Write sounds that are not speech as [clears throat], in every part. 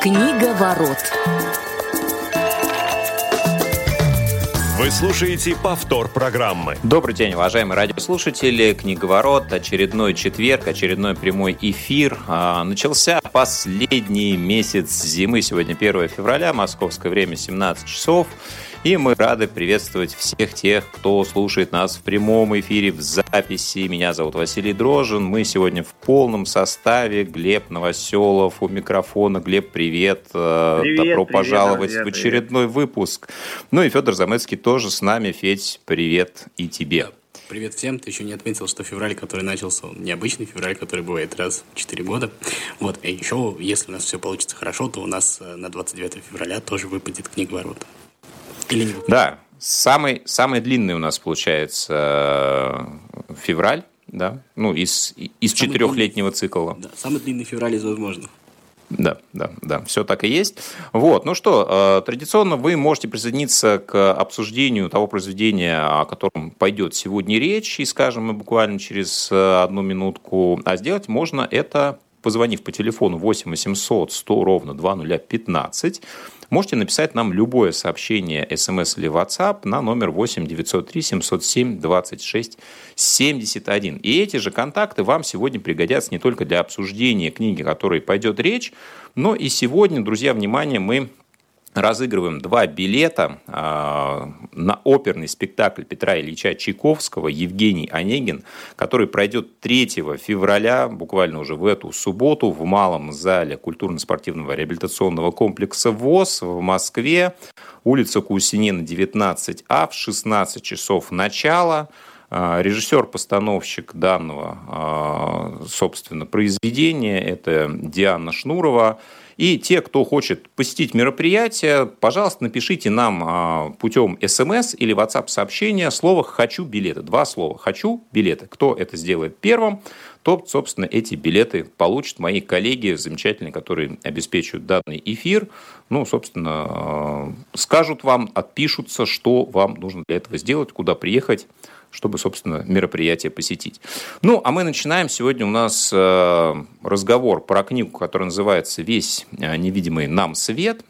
Книга ворот. Вы слушаете повтор программы. Добрый день, уважаемые радиослушатели. Книговорот, очередной четверг, очередной прямой эфир. А, начался последний месяц зимы. Сегодня 1 февраля, московское время 17 часов. И мы рады приветствовать всех тех, кто слушает нас в прямом эфире, в записи. Меня зовут Василий Дрожин. Мы сегодня в полном составе. Глеб Новоселов у микрофона. Глеб, привет. Э, привет Добро привет, пожаловать друзья, в очередной привет. выпуск. Ну и Федор Замыцкий тоже с нами. Федь, привет и тебе. Привет всем. Ты еще не отметил, что февраль, который начался, он необычный февраль, который бывает раз в 4 года. Вот. И еще, если у нас все получится хорошо, то у нас э, на 29 февраля тоже выпадет книга ворота. Или не Да, самый, самый длинный у нас получается э, февраль, да, ну, из, из четырехлетнего цикла. Да, самый длинный февраль из возможных. Да, да, да, все так и есть. Вот, ну что, э, традиционно вы можете присоединиться к обсуждению того произведения, о котором пойдет сегодня речь, и скажем мы буквально через э, одну минутку. А сделать можно это, позвонив по телефону 8 800 100 ровно 2015, Можете написать нам любое сообщение, смс или WhatsApp на номер 8 903 707 26 71. И эти же контакты вам сегодня пригодятся не только для обсуждения книги, о которой пойдет речь, но и сегодня, друзья, внимание, мы разыгрываем два билета э, на оперный спектакль Петра Ильича Чайковского «Евгений Онегин», который пройдет 3 февраля, буквально уже в эту субботу, в малом зале культурно-спортивного реабилитационного комплекса ВОЗ в Москве, улица Кусинина, 19А, в 16 часов начала. Режиссер-постановщик данного, собственно, произведения – это Диана Шнурова – и те, кто хочет посетить мероприятие, пожалуйста, напишите нам а, путем смс или WhatsApp сообщения слово «хочу билеты». Два слова «хочу билеты». Кто это сделает первым, тот, собственно, эти билеты получат мои коллеги замечательные, которые обеспечивают данный эфир. Ну, собственно, а, скажут вам, отпишутся, что вам нужно для этого сделать, куда приехать, чтобы, собственно, мероприятие посетить. Ну, а мы начинаем. Сегодня у нас э, разговор про книгу, которая называется «Весь э, невидимый нам свет».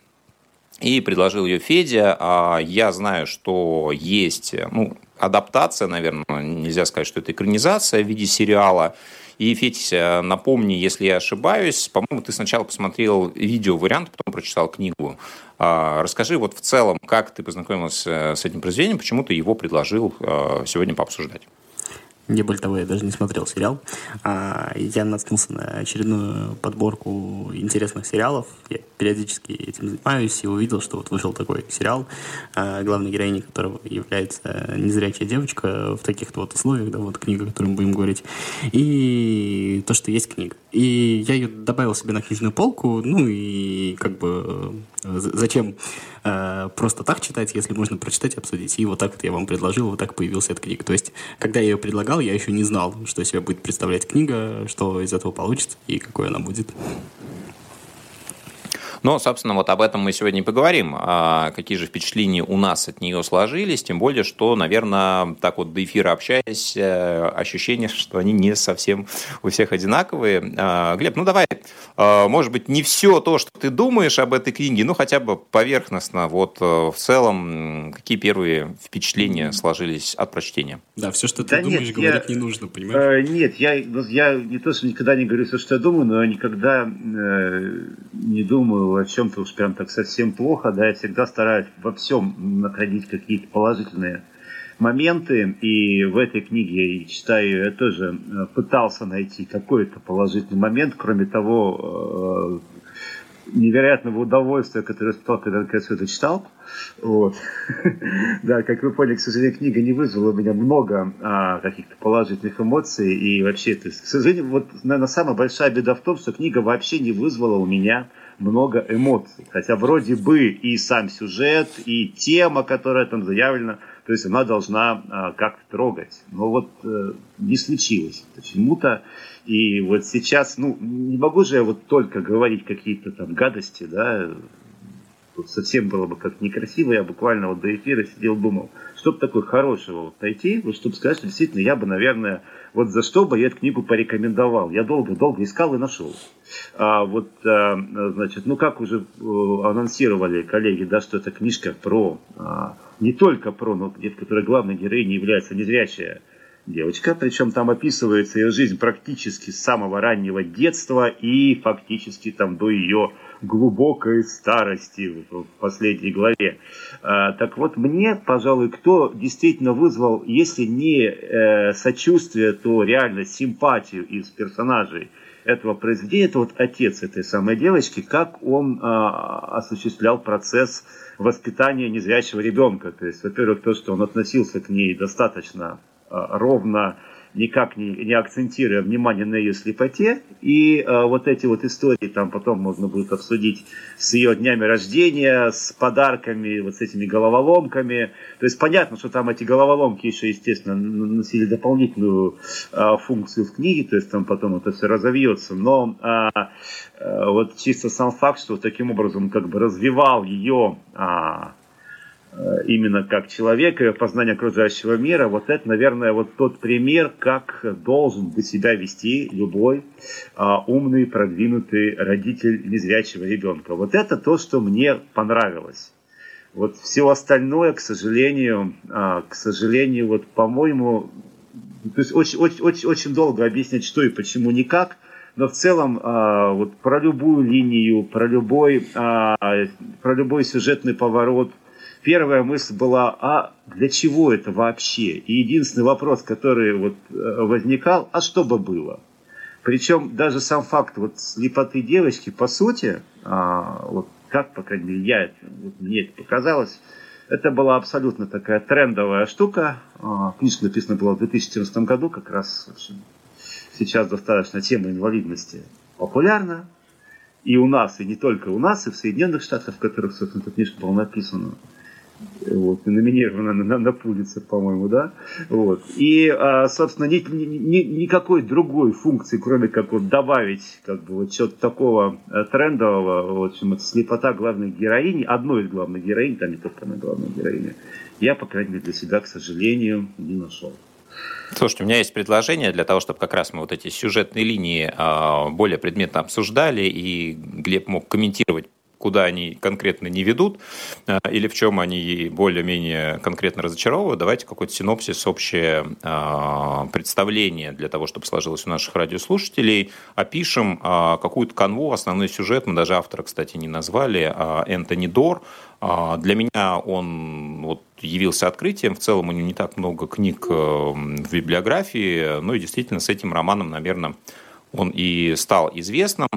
И предложил ее Федя. А я знаю, что есть ну, адаптация, наверное, нельзя сказать, что это экранизация в виде сериала. И, Федь, напомни, если я ошибаюсь, по-моему, ты сначала посмотрел видео-вариант, потом прочитал книгу. А, расскажи вот в целом, как ты познакомился с этим произведением, почему ты его предложил а, сегодня пообсуждать. Не более того, я даже не смотрел сериал. А, я наткнулся на очередную подборку интересных сериалов. Я периодически этим занимаюсь и увидел, что вот вышел такой сериал, а, главной героиней которого является незрячая девочка в таких-то вот условиях, да, вот книга, о которой мы будем говорить. И то, что есть книга. И я ее добавил себе на книжную полку, ну и как бы э, зачем э, просто так читать, если можно прочитать обсудить. И вот так вот я вам предложил, вот так появился эта книга. То есть, когда я ее предлагал, я еще не знал, что себя будет представлять книга, что из этого получится и какой она будет. Но, собственно, вот об этом мы сегодня и поговорим. А какие же впечатления у нас от нее сложились, тем более, что, наверное, так вот до эфира общаясь, э, ощущение, [laughs] что они не совсем у всех одинаковые. А, Глеб, ну давай, а, может быть, не все то, что ты думаешь об этой книге, ну хотя бы поверхностно, вот э, в целом, какие первые впечатления сложились от прочтения? Да, все, что ты да думаешь, нет, говорить я, не нужно, понимаешь? Э, нет, я, я не то, что никогда не говорю все, что я думаю, но я никогда э, не думаю о чем-то уж прям так совсем плохо, да, я всегда стараюсь во всем находить какие-то положительные моменты, и в этой книге я читаю, я тоже э, пытался найти какой-то положительный момент, кроме того э, невероятного удовольствия, которое я когда наконец это читал. Вот. [laughs] да, как вы поняли, к сожалению, книга не вызвала у меня много а, каких-то положительных эмоций, и вообще, то есть, к сожалению, вот, наверное, самая большая беда в том, что книга вообще не вызвала у меня много эмоций. Хотя вроде бы и сам сюжет, и тема, которая там заявлена, то есть она должна а, как-то трогать. Но вот э, не случилось почему-то. И вот сейчас, ну, не могу же я вот только говорить какие-то там гадости, да, совсем было бы как некрасиво, я буквально вот до эфира сидел, думал, что бы такое хорошего вот найти, вот чтобы сказать, что действительно я бы, наверное, Вот за что бы я эту книгу порекомендовал. Я долго-долго искал и нашел. А вот, а, значит, ну как уже э, анонсировали коллеги, да, что это книжка про, а, не только про, но где которая главной героиней является незрячая девочка, причем там описывается ее жизнь практически с самого раннего детства и фактически там до ее глубокой старости в последней главе. А, так вот, мне, пожалуй, кто действительно вызвал, если не э, сочувствие, то реально симпатию из персонажей этого произведения, это вот отец этой самой девочки, как он э, осуществлял процесс воспитания незрячего ребенка. То есть, во-первых, то, что он относился к ней достаточно э, ровно, никак не, не акцентируя внимание на ее слепоте. И э, вот эти вот истории там потом можно будет обсудить с ее днями рождения, с подарками, вот с этими головоломками. То есть понятно, что там эти головоломки еще, естественно, носили дополнительную э, функцию в книге, то есть там потом это все разовьется. Но э, э, вот чисто сам факт, что таким образом как бы развивал ее э, Э, именно как человека и познание окружающего мира, вот это, наверное, вот тот пример, как должен бы себя вести любой а, умный, продвинутый родитель незрячего ребенка. Вот это то, что мне понравилось. Вот все остальное, к сожалению, а, к сожалению, вот, по-моему, то есть очень, очень, очень, очень долго объяснять, что и почему никак, но в целом а, вот про любую линию, про любой, а, про любой сюжетный поворот – первая мысль была, а для чего это вообще? И единственный вопрос, который вот э, возникал, а что бы было? Причем даже сам факт вот слепоты девочки, по сути, а, вот как, по крайней мере, я, вот мне это показалось, это была абсолютно такая трендовая штука. А, книжка написана была в 2014 году, как раз в общем, сейчас достаточно тема инвалидности популярна. И у нас, и не только у нас, и в Соединенных Штатах, в которых, собственно, эта книжка была написана вот, номинирована на, на, Пулицер, по-моему, да, вот, и, а, собственно, ни, ни, никакой другой функции, кроме как вот добавить, как бы, вот что-то такого э, трендового, в общем, это слепота главной героини, одной из главных героинь, там не только она главная героиня, я, по крайней мере, для себя, к сожалению, не нашел. Слушайте, у меня есть предложение для того, чтобы как раз мы вот эти сюжетные линии а, более предметно обсуждали, и Глеб мог комментировать куда они конкретно не ведут, э, или в чем они более-менее конкретно разочаровывают, давайте какой-то синопсис, общее э, представление для того, чтобы сложилось у наших радиослушателей. Опишем э, какую-то канву, основной сюжет, мы даже автора, кстати, не назвали, Энтони Дор. Для меня он вот, явился открытием. В целом у него не так много книг в библиографии, ну и действительно с этим романом, наверное, он и стал известным.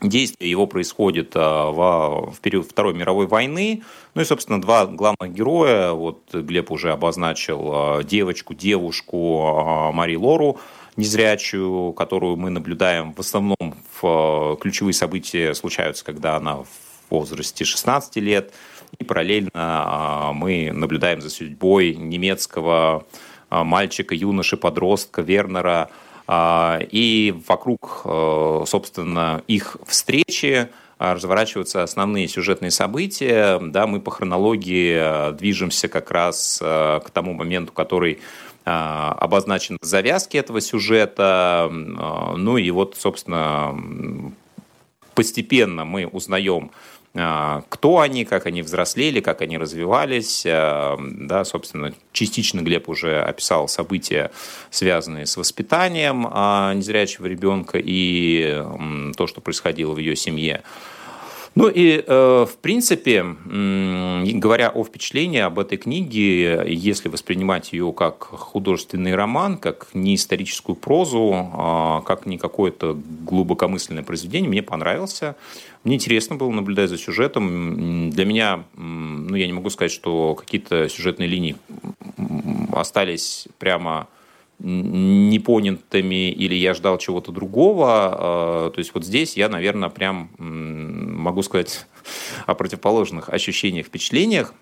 Действие его происходит а, в, в период Второй мировой войны. Ну и, собственно, два главных героя. Вот Глеб уже обозначил а, девочку, девушку а, Мари Лору, незрячую, которую мы наблюдаем в основном в ключевые события случаются, когда она в возрасте 16 лет. И параллельно мы наблюдаем за судьбой немецкого мальчика, юноши, подростка Вернера – и вокруг, э, собственно, их встречи а, разворачиваются основные сюжетные события. Да, мы по хронологии э, движемся как раз э, к тому моменту, который обозначен в завязке этого сюжета. Ну и вот, собственно, постепенно мы узнаем а, кто они, как они взрослели, как они развивались. А, да, собственно, частично Глеб уже описал события, связанные с воспитанием а, незрячего ребенка и то, что происходило в ее семье. Ну и, э, в принципе, говоря о впечатлении об этой книге, если воспринимать ее как художественный роман, как не историческую прозу, как не какое-то глубокомысленное произведение, мне понравился. Мне интересно было наблюдать за сюжетом. Для меня, ну, я не могу сказать, что какие-то сюжетные линии остались прямо непонятыми или я ждал чего-то другого. А, то есть вот здесь я, наверное, прям могу сказать [laughs] о противоположных ощущениях, впечатлениях.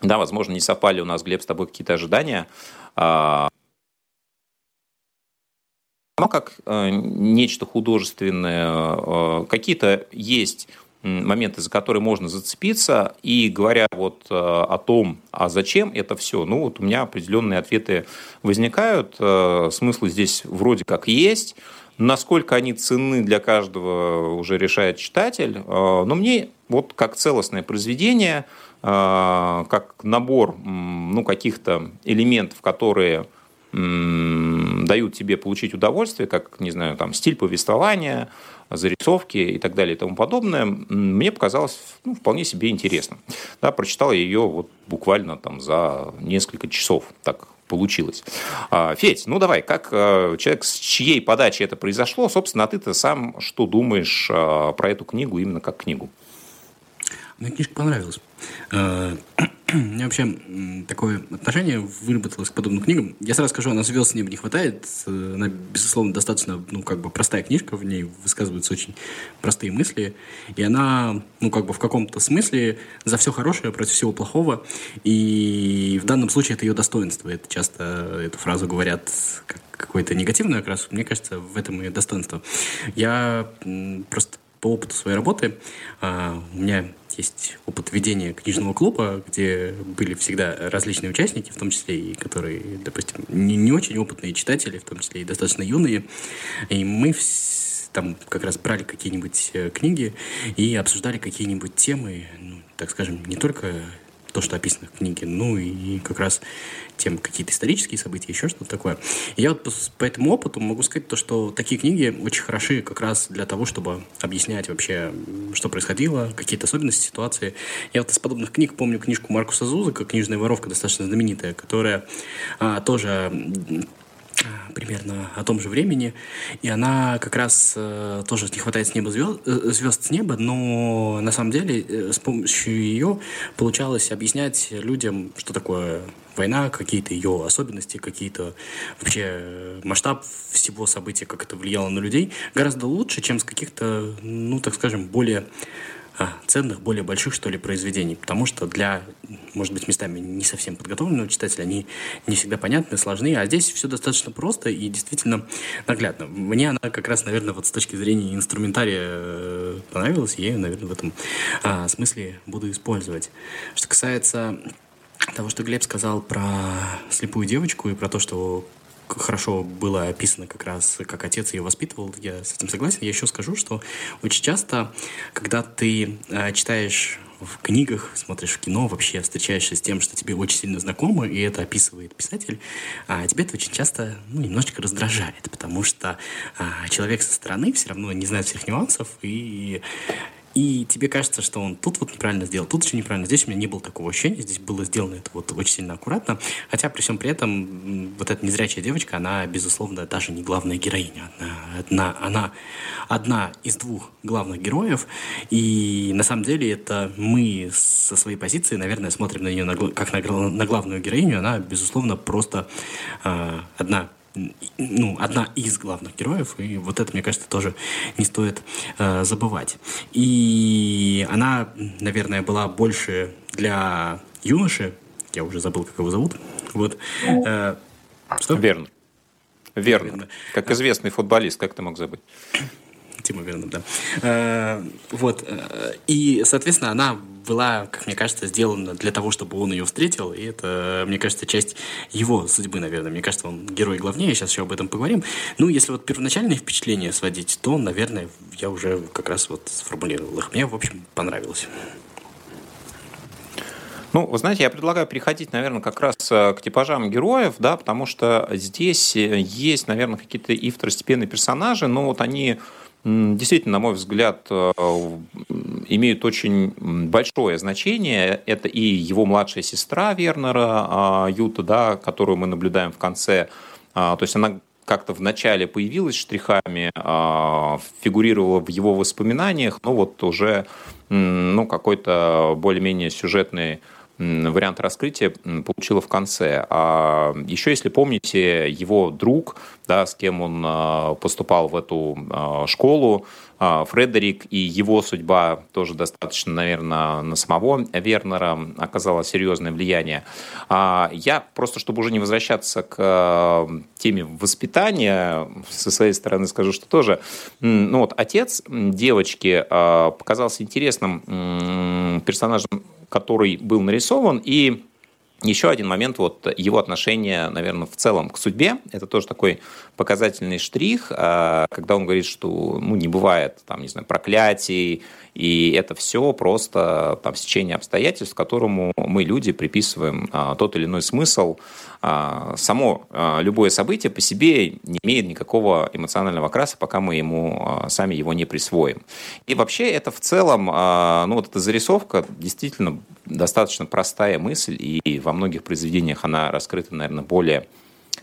Да, возможно, не совпали у нас, Глеб, с тобой какие-то ожидания. А, но как э, нечто художественное, э, какие-то есть моменты, за которые можно зацепиться. И говоря вот э, о том, а зачем это все, ну вот у меня определенные ответы возникают. Смыслы здесь вроде как есть. Насколько они ценны для каждого, уже решает читатель. Э, но мне вот как целостное произведение, как набор ну, каких-то элементов, которые дают тебе получить удовольствие, как, не знаю, там, стиль повествования, зарисовки и так далее и тому подобное, мне показалось ну, вполне себе интересно. Да, прочитал я ее вот буквально там за несколько часов, так получилось. А, Федь, ну давай, как а, человек, с чьей подачи это произошло, собственно, а ты-то сам что думаешь а, про эту книгу именно как книгу? Мне книжка понравилась. У меня вообще такое отношение выработалось к подобным книгам. Я сразу скажу, она звезд с неба не хватает. Она, безусловно, достаточно, ну, как бы простая книжка, в ней высказываются очень простые мысли. И она, ну, как бы в каком-то смысле за все хорошее против всего плохого. И в данном случае это ее достоинство. Это часто эту фразу говорят как какой-то негативный окрас. Мне кажется, в этом ее достоинство. Я просто по опыту своей работы а, у меня есть опыт ведения книжного клуба, где были всегда различные участники, в том числе и которые, допустим, не, не очень опытные читатели, в том числе и достаточно юные. И мы там как раз брали какие-нибудь э, книги и обсуждали какие-нибудь темы, ну, так скажем, не только то, что описано в книге, ну и как раз тем какие-то исторические события, еще что-то такое. Я вот по этому опыту могу сказать то, что такие книги очень хороши как раз для того, чтобы объяснять вообще, что происходило, какие-то особенности ситуации. Я вот из подобных книг помню книжку Маркуса Зузака «Книжная воровка», достаточно знаменитая, которая а, тоже примерно о том же времени, и она как раз э, тоже не хватает с неба звезд, э, звезд с неба, но на самом деле э, с помощью ее получалось объяснять людям, что такое война, какие-то ее особенности, какие-то вообще э, масштаб всего события, как это влияло на людей, гораздо лучше, чем с каких-то, ну, так скажем, более ценных, более больших, что ли, произведений. Потому что для, может быть, местами не совсем подготовленного читателя они не всегда понятны, сложны, а здесь все достаточно просто и действительно наглядно. Мне она как раз, наверное, вот с точки зрения инструментария э, понравилась, я ее, наверное, в этом а, смысле буду использовать. Что касается того, что Глеб сказал про слепую девочку и про то, что хорошо было описано как раз, как отец ее воспитывал, я с этим согласен. Я еще скажу, что очень часто, когда ты э, читаешь в книгах, смотришь в кино, вообще встречаешься с тем, что тебе очень сильно знакомо, и это описывает писатель, а тебе это очень часто ну, немножечко раздражает, потому что а, человек со стороны все равно не знает всех нюансов, и и тебе кажется, что он тут вот неправильно сделал, тут еще неправильно. Здесь у меня не было такого ощущения, здесь было сделано это вот очень сильно аккуратно. Хотя при всем при этом вот эта незрячая девочка, она, безусловно, даже не главная героиня. Она, одна, она одна из двух главных героев. И на самом деле это мы со своей позиции, наверное, смотрим на нее на, как на, на главную героиню. Она, безусловно, просто э, одна ну, одна из главных героев, и вот это, мне кажется, тоже не стоит э, забывать. И она, наверное, была больше для юноши, я уже забыл, как его зовут, вот. Э, что? Верно. Верно. Как известный футболист, как ты мог забыть? Тима Вернер, да. Э, вот. Э, и, соответственно, она была, как мне кажется, сделана для того, чтобы он ее встретил. И это, мне кажется, часть его судьбы, наверное. Мне кажется, он герой главнее. Сейчас еще об этом поговорим. Ну, если вот первоначальные впечатления сводить, то, наверное, я уже как раз вот сформулировал их. Мне, в общем, понравилось. Ну, вы знаете, я предлагаю переходить, наверное, как раз э, к типажам героев, да, потому что здесь есть, наверное, какие-то и второстепенные персонажи, но вот они действительно, на мой взгляд, э, имеют очень большое значение. Это и его младшая сестра Вернера, а, Юта, да, которую мы наблюдаем в конце. А, то есть она как-то в начале появилась штрихами, а, фигурировала в его воспоминаниях, но вот уже ну, какой-то более-менее сюжетный вариант раскрытия получила в конце. А еще, если помните, его друг, да, с кем он а, поступал в эту а, школу, а, Фредерик и его судьба тоже достаточно, наверное, на самого Вернера оказала серьезное влияние. Я просто, чтобы уже не возвращаться к теме воспитания, со своей стороны скажу, что тоже, ну вот отец девочки показался интересным персонажем который был нарисован, и еще один момент, вот его отношение, наверное, в целом к судьбе, это тоже такой показательный штрих, а, когда он говорит, что ну, не бывает, там, не знаю, проклятий, и это все просто там стечение обстоятельств, которому мы, люди, приписываем а, тот или иной смысл. А, само любое событие по себе не имеет никакого эмоционального окраса, пока мы ему сами его не присвоим. И вообще это в целом, ну вот эта зарисовка действительно достаточно простая мысль, и во многих произведениях она раскрыта, наверное, более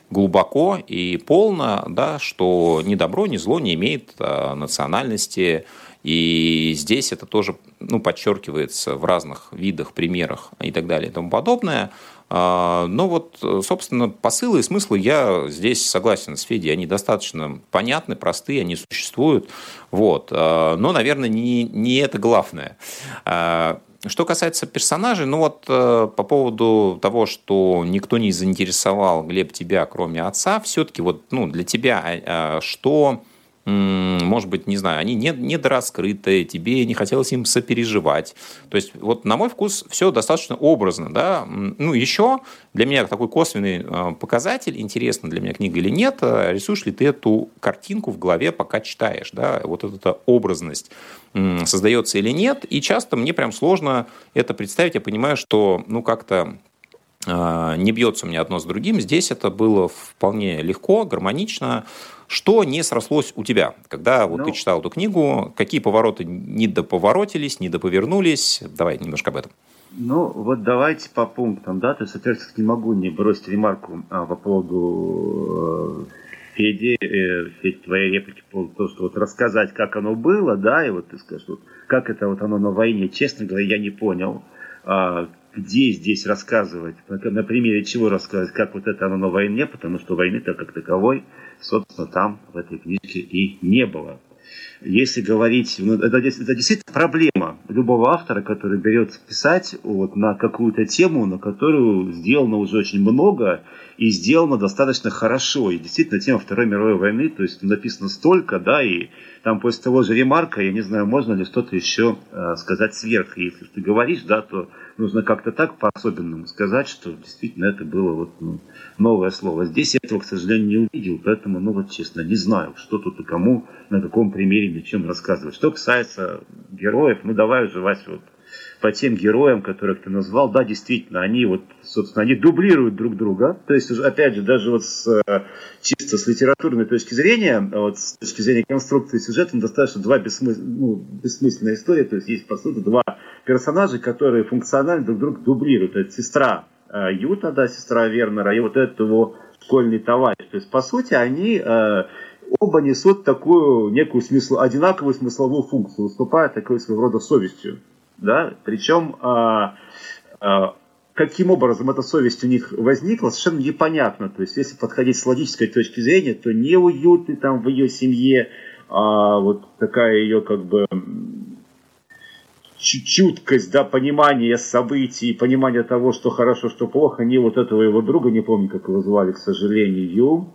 глубоко и полно, да, что ни добро, ни зло не имеет а, национальности, и здесь это тоже ну, подчеркивается в разных видах, примерах и так далее и тому подобное. А, но вот, собственно, посылы и смыслы я здесь согласен с Федей. Они достаточно понятны, простые, они существуют. Вот. А, но, наверное, не, не это главное. Что касается персонажей, ну вот э, по поводу того, что никто не заинтересовал Глеб тебя, кроме отца, все-таки вот ну, для тебя что может быть, не знаю, они не, недораскрыты, тебе не хотелось им сопереживать. То есть, вот на мой вкус, все достаточно образно, да. Ну, еще для меня такой косвенный а, показатель, интересна для меня книга или нет, а, рисуешь ли ты эту картинку в голове, пока читаешь, да, вот эта образность создается или нет, и часто мне прям сложно это представить, я понимаю, что, ну, как-то а, не бьется у меня одно с другим. Здесь это было вполне легко, гармонично, что не срослось у тебя, когда вот ну, ты читал эту книгу? Какие повороты не доповоротились, не доповернулись? Давай немножко об этом. Ну, вот давайте по пунктам, да, то есть, соответственно, не могу не бросить ремарку а, по поводу э, Феди, э, Федь, твоей реплики по поводу того, что вот рассказать, как оно было, да, и вот ты скажешь, вот, как это вот оно на войне, честно говоря, я не понял, а, где здесь рассказывать, на примере чего рассказывать, как вот это оно на войне, потому что войны-то как таковой собственно, там в этой книжке и не было. Если говорить, ну, это, это действительно проблема любого автора, который берет писать вот, на какую-то тему, на которую сделано уже очень много и сделано достаточно хорошо. И действительно, тема Второй мировой войны, то есть написано столько, да, и там после того же ремарка, я не знаю, можно ли что-то еще э, сказать сверх. Если ты говоришь, да, то нужно как-то так по-особенному сказать, что действительно это было вот, ну, новое слово. Здесь я этого, к сожалению, не увидел, поэтому, ну вот честно, не знаю, что тут и кому, на каком примере, ни чем рассказывать. Что касается героев, ну давай уже, Вася, вот по тем героям, которых ты назвал, да, действительно, они вот, собственно, они дублируют друг друга. То есть, опять же, даже вот с, э, чисто с литературной точки зрения, вот с точки зрения конструкции сюжета, достаточно два бессмыс... ну, бессмысленные истории. То есть, есть, по сути, два персонажа, которые функционально друг друга дублируют. Это сестра Э, Юта, да, сестра Вернера, и вот этот его школьный товарищ. То есть, по сути, они э, оба несут такую некую смысл, одинаковую смысловую функцию, выступая такой своего рода совестью. Да? Причем э, каким образом эта совесть у них возникла, совершенно непонятно. То есть, если подходить с логической точки зрения, то не уютный там в ее семье, а вот такая ее как бы чуткость, да, понимание событий, понимание того, что хорошо, что плохо, не вот этого его друга, не помню, как его звали, к сожалению,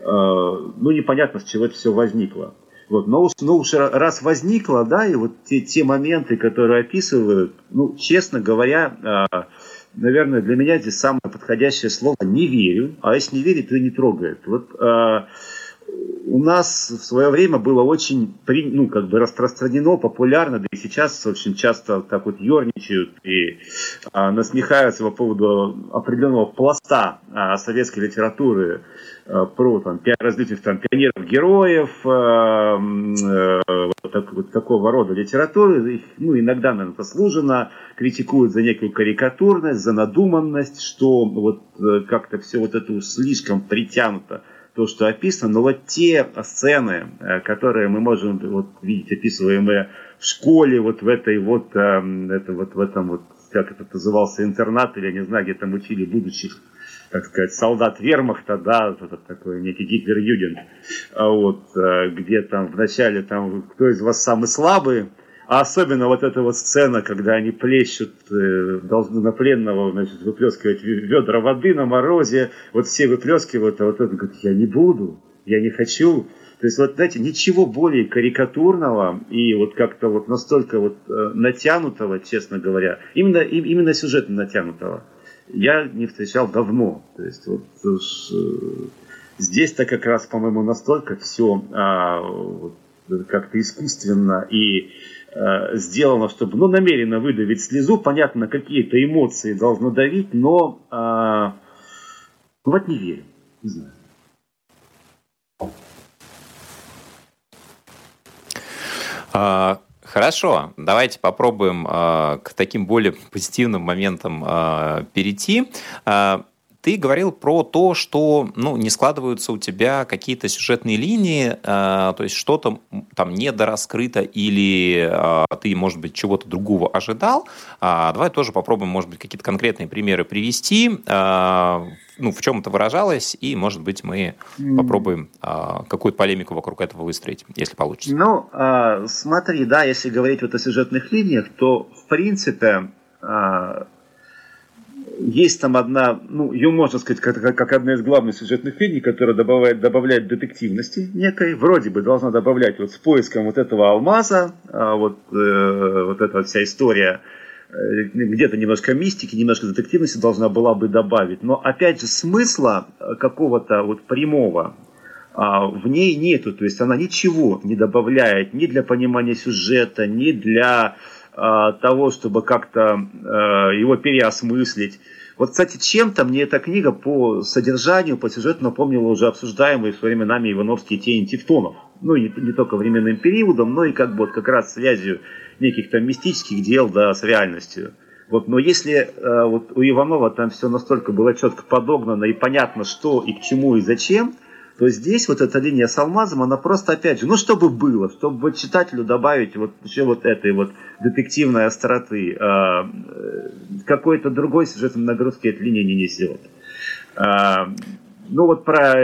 э, ну, непонятно, с чего это все возникло. Вот, но уж, ну уж раз возникло, да, и вот те, те моменты, которые описывают, ну, честно говоря, э, наверное, для меня здесь самое подходящее слово «не верю», а если не верит, то не трогает. Вот э, у нас в свое время было очень ну, как бы распространено, популярно, да и сейчас очень часто так вот ерничают и а, насмехаются по поводу определенного пласта а, советской литературы а, про там, различных там, пионеров-героев, а, а, вот, так, вот такого рода литературы. Их, ну, иногда, наверное, заслуженно критикуют за некую карикатурность, за надуманность, что вот э, как-то все вот это слишком притянуто то, что описано, но вот те сцены, э, которые мы можем вот, видеть описываемые в школе, вот в этой вот, эм, это, вот в этом вот как это назывался, интернат, или я не знаю, где там учили будущих так сказать, солдат вермахта, да, это такой некий гитлер-югент, а вот, э, где там вначале там, кто из вас самый слабый, а особенно вот эта вот сцена, когда они плещут, э, должны на пленного, значит, выплескивать ведра воды на морозе, вот все выплескивают, а вот он говорит, я не буду, я не хочу. То есть, вот, знаете, ничего более карикатурного и вот как-то вот настолько вот э, натянутого, честно говоря, именно, именно сюжетно натянутого, я не встречал давно. То есть, вот э, здесь-то как раз, по-моему, настолько все а, вот, как-то искусственно и сделано, чтобы ну, намеренно выдавить слезу. Понятно, какие-то эмоции должно давить, но э, вот не верю. Не знаю. А, хорошо, давайте попробуем э, к таким более [laughs] позитивным моментам э, перейти. Э, ты говорил про то, что ну, не складываются у тебя какие-то сюжетные линии, э, то есть что-то там недораскрыто или э, ты, может быть, чего-то другого ожидал. А, давай тоже попробуем, может быть, какие-то конкретные примеры привести, э, ну, в чем это выражалось, и, может быть, мы попробуем э, какую-то полемику вокруг этого выстроить, если получится. Ну, э, смотри, да, если говорить вот о сюжетных линиях, то, в принципе, э, есть там одна, ну, ее можно сказать, как, как одна из главных сюжетных линий, которая добавляет, добавляет детективности некой, вроде бы должна добавлять вот с поиском вот этого алмаза, а вот, э, вот эта вся история, э, где-то немножко мистики, немножко детективности должна была бы добавить, но опять же смысла какого-то вот прямого а, в ней нету, то есть она ничего не добавляет ни для понимания сюжета, ни для того, чтобы как-то а, его переосмыслить. Вот, кстати, чем-то мне эта книга по содержанию, по сюжету напомнила уже обсуждаемые в свое время нами Ивановские тени Тевтонов. Ну, не, не только временным периодом, но и как бы вот как раз связью неких там мистических дел да, с реальностью. Вот, но если э, вот у Иванова там все настолько было четко подогнано и понятно, что и к чему и зачем – то здесь вот эта линия с алмазом, она просто, опять же, ну, чтобы было, чтобы вот читателю добавить вот еще вот этой вот детективной остроты, э, какой-то другой сюжетной нагрузки эта линия не несет. Э, ну, вот про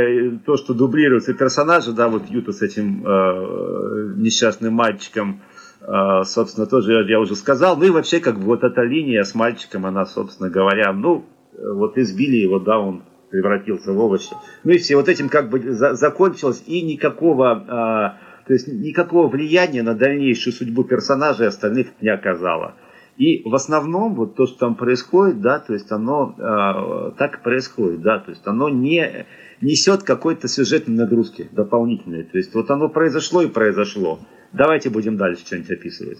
то, что дублируются персонажи, да, вот Юта с этим э, несчастным мальчиком, э, собственно, тоже я уже сказал. Ну и вообще, как бы вот эта линия с мальчиком, она, собственно говоря, ну, вот избили его, да, он превратился в овощи. Ну и все, вот этим как бы за, закончилось, и никакого, а, то есть никакого влияния на дальнейшую судьбу персонажей остальных не оказало. И в основном вот то, что там происходит, да, то есть оно э, так и происходит, да, то есть оно не несет какой-то сюжетной нагрузки дополнительной. То есть вот оно произошло и произошло. Давайте будем дальше что-нибудь описывать.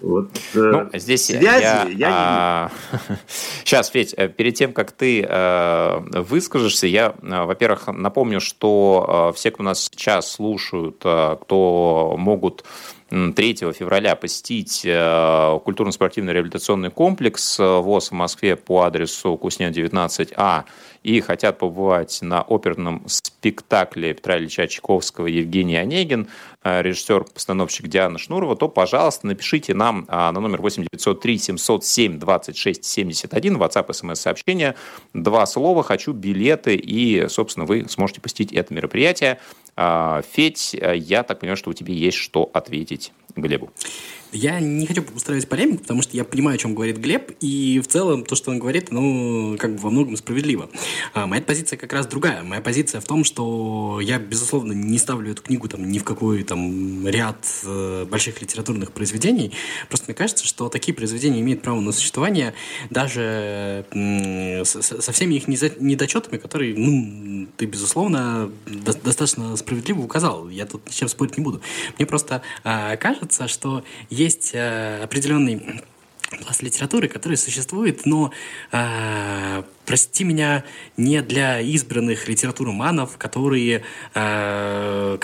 Вот, э, ну, здесь связи я, я а, не Сейчас, [laughs] Федь, э, перед тем, как ты э, выскажешься, я, э, во-первых, напомню, что э, все, кто нас сейчас слушают, э, кто могут 3 февраля посетить э, культурно-спортивный реабилитационный комплекс ВОЗ в Москве по адресу Куснен 19А и хотят побывать на оперном спектакле Петра Ильича Чайковского «Евгений Онегин», э, режиссер-постановщик Диана Шнурова, то, пожалуйста, напишите нам а, на номер 8903 707 26 71, WhatsApp, смс-сообщение, два слова. «хочу билеты», и, собственно, вы сможете посетить это мероприятие. А, Федь, э, я так понимаю, что у тебя есть что ответить Глебу. Я не хочу устраивать полемику, потому что я понимаю, о чем говорит Глеб, и в целом то, что он говорит, ну, как бы во многом справедливо. А моя позиция как раз другая. Моя позиция в том, что я, безусловно, не ставлю эту книгу там ни в какой там ряд э, больших литературных произведений. Просто мне кажется, что такие произведения имеют право на существование даже э, со, со всеми их недочетами, которые, ну, ты, безусловно, до, достаточно справедливо указал. Я тут ни с чем спорить не буду. Мне просто э, кажется, что есть э, определенный пласт литературы, который существует, но, э, прости меня, не для избранных литературоманов, которые, э,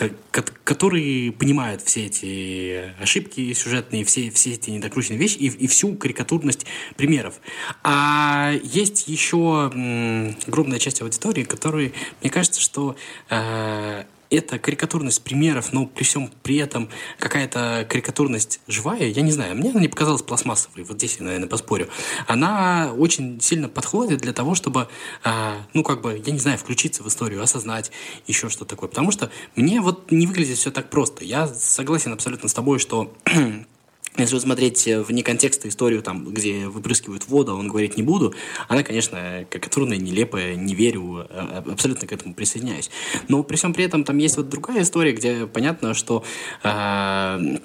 которые понимают все эти ошибки сюжетные, все, все эти недокрученные вещи и, и всю карикатурность примеров. А есть еще м, огромная часть аудитории, которые, мне кажется, что э, эта карикатурность примеров, но при всем при этом какая-то карикатурность живая, я не знаю, мне она не показалась пластмассовой, вот здесь я, наверное, поспорю. Она очень сильно подходит для того, чтобы, а, ну, как бы, я не знаю, включиться в историю, осознать еще что такое. Потому что мне вот не выглядит все так просто. Я согласен абсолютно с тобой, что [clears throat] Если смотреть вне контекста историю, там, где выпрыскивают воду, он говорить не буду, она, конечно, карикатурная, нелепая, не верю, а, а, абсолютно к этому присоединяюсь. Но при всем при этом там есть вот другая история, где понятно, что э,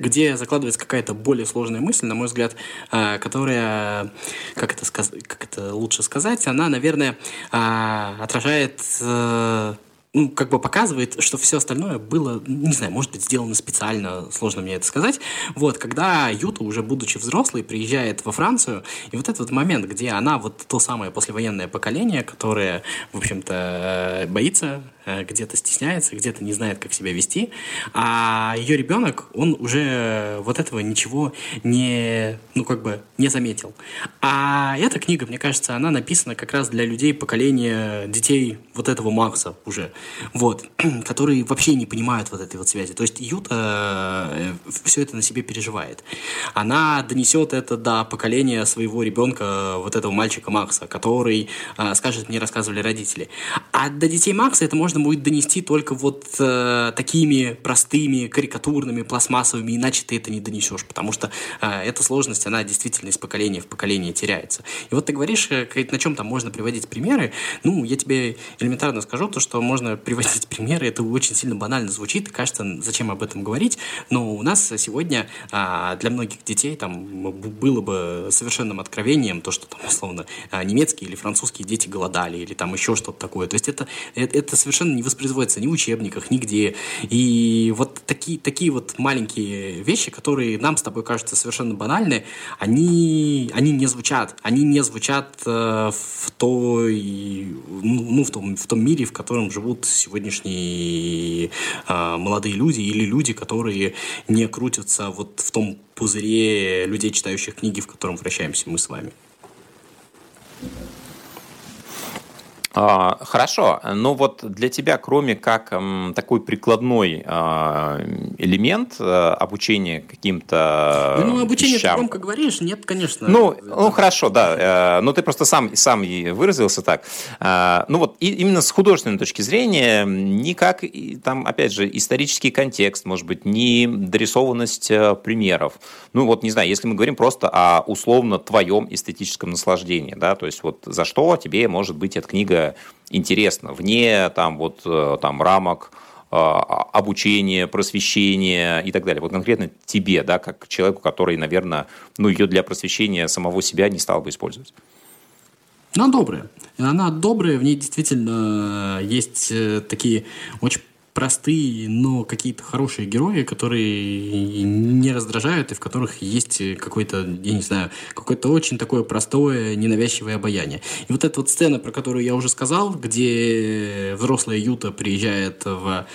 где закладывается какая-то более сложная мысль, на мой взгляд, которая, как это, сказать, как это лучше сказать, она, наверное, отражает э, ну, как бы показывает, что все остальное было, не знаю, может быть, сделано специально, сложно мне это сказать. Вот, когда Юта, уже будучи взрослой, приезжает во Францию, и вот этот момент, где она вот то самое послевоенное поколение, которое, в общем-то, боится Э, где-то стесняется, где-то не знает, как себя вести, а ее ребенок, он уже вот этого ничего не, ну, как бы, не заметил. А эта книга, мне кажется, она написана как раз для людей поколения детей вот этого Макса уже, вот, [clears throat] которые вообще не понимают вот этой вот связи. То есть Юта э, все это на себе переживает. Она донесет это до поколения своего ребенка, вот этого мальчика Макса, который э, скажет, мне рассказывали родители. А до детей Макса это может можно будет донести только вот э, такими простыми, карикатурными, пластмассовыми, иначе ты это не донесешь, потому что э, эта сложность, она действительно из поколения в поколение теряется. И вот ты говоришь, э, на чем там можно приводить примеры, ну, я тебе элементарно скажу, то, что можно [laughs] приводить примеры, это очень сильно банально звучит, кажется, зачем об этом говорить, но у нас сегодня э, для многих детей там было бы совершенным откровением то, что там, условно, э, немецкие или французские дети голодали, или там еще что-то такое. То есть это, это, это совершенно совершенно не воспроизводится ни в учебниках, нигде. И вот такие, такие вот маленькие вещи, которые нам с тобой кажутся совершенно банальны, они, они не звучат. Они не звучат э, в той, ну, ну, в том, в том мире, в котором живут сегодняшние э, молодые люди или люди, которые не крутятся вот в том пузыре людей, читающих книги, в котором вращаемся мы с вами. А, хорошо, но вот для тебя, кроме как такой прикладной а, элемент а, обучения каким-то Ну, обучение вещам... ты громко говоришь, нет, конечно. Ну, ну хорошо, да, но ты просто сам, сам выразился так. Ну вот именно с художественной точки зрения, никак, там, опять же, исторический контекст, может быть, не дорисованность примеров. Ну вот, не знаю, если мы говорим просто о условно твоем эстетическом наслаждении, да, то есть вот за что тебе может быть эта книга интересно, вне там, вот, э, там, рамок э, обучения, просвещения и так далее. Вот конкретно тебе, да, как человеку, который, наверное, ну, ее для просвещения самого себя не стал бы использовать. Она добрая. Она добрая, в ней действительно есть э, такие очень простые, но какие-то хорошие герои, которые не раздражают и в которых есть какой-то, я не знаю, какое-то очень такое простое, ненавязчивое обаяние. И вот эта вот сцена, про которую я уже сказал, где взрослая Юта приезжает в,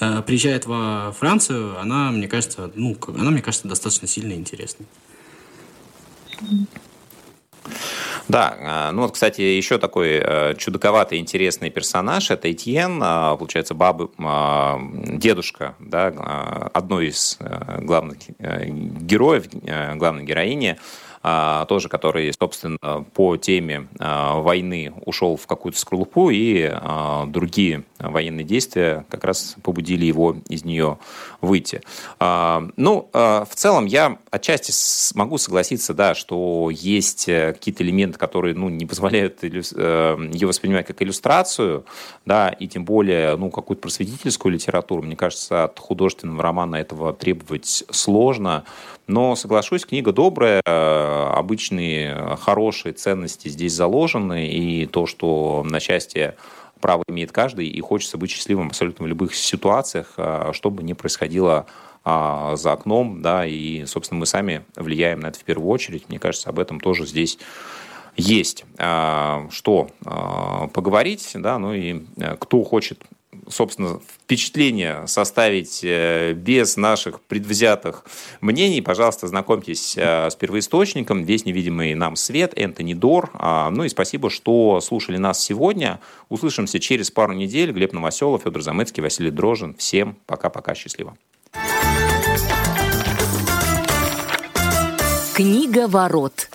э, приезжает во Францию, она, мне кажется, ну, она, мне кажется, достаточно сильно интересной. Да, а, ну вот, кстати, еще такой э, чудаковатый, интересный персонаж – это Этьен, а, получается, бабы, а, дедушка, да, одной из э, главных э, героев, главной героини – тоже который, собственно, по теме а, войны ушел в какую-то скорлупу, и а, другие военные действия как раз побудили его из нее выйти. Ну, в целом, я отчасти могу согласиться, да, что есть э, какие-то элементы, которые ну, не позволяют ее воспринимать как иллюстрацию, да, и тем более ну, какую-то просветительскую литературу. Мне кажется, от художественного романа этого требовать сложно. Но, соглашусь, книга добрая, э, обычные хорошие ценности здесь заложены, и то, что на счастье право имеет каждый, и хочется быть счастливым абсолютно в любых ситуациях, э, что бы ни происходило а, за окном, да, и, собственно, мы сами влияем на это в первую очередь. Мне кажется, об этом тоже здесь есть а, что поговорить, да, ну и кто хочет собственно, впечатление составить э, без наших предвзятых мнений, пожалуйста, знакомьтесь с первоисточником «Весь невидимый нам свет» Энтони Дор. А, ну и спасибо, что слушали нас сегодня. Услышимся через пару недель. Глеб Новоселов, Федор Замыцкий, Василий Дрожин. Всем пока-пока, счастливо. Книга ворот.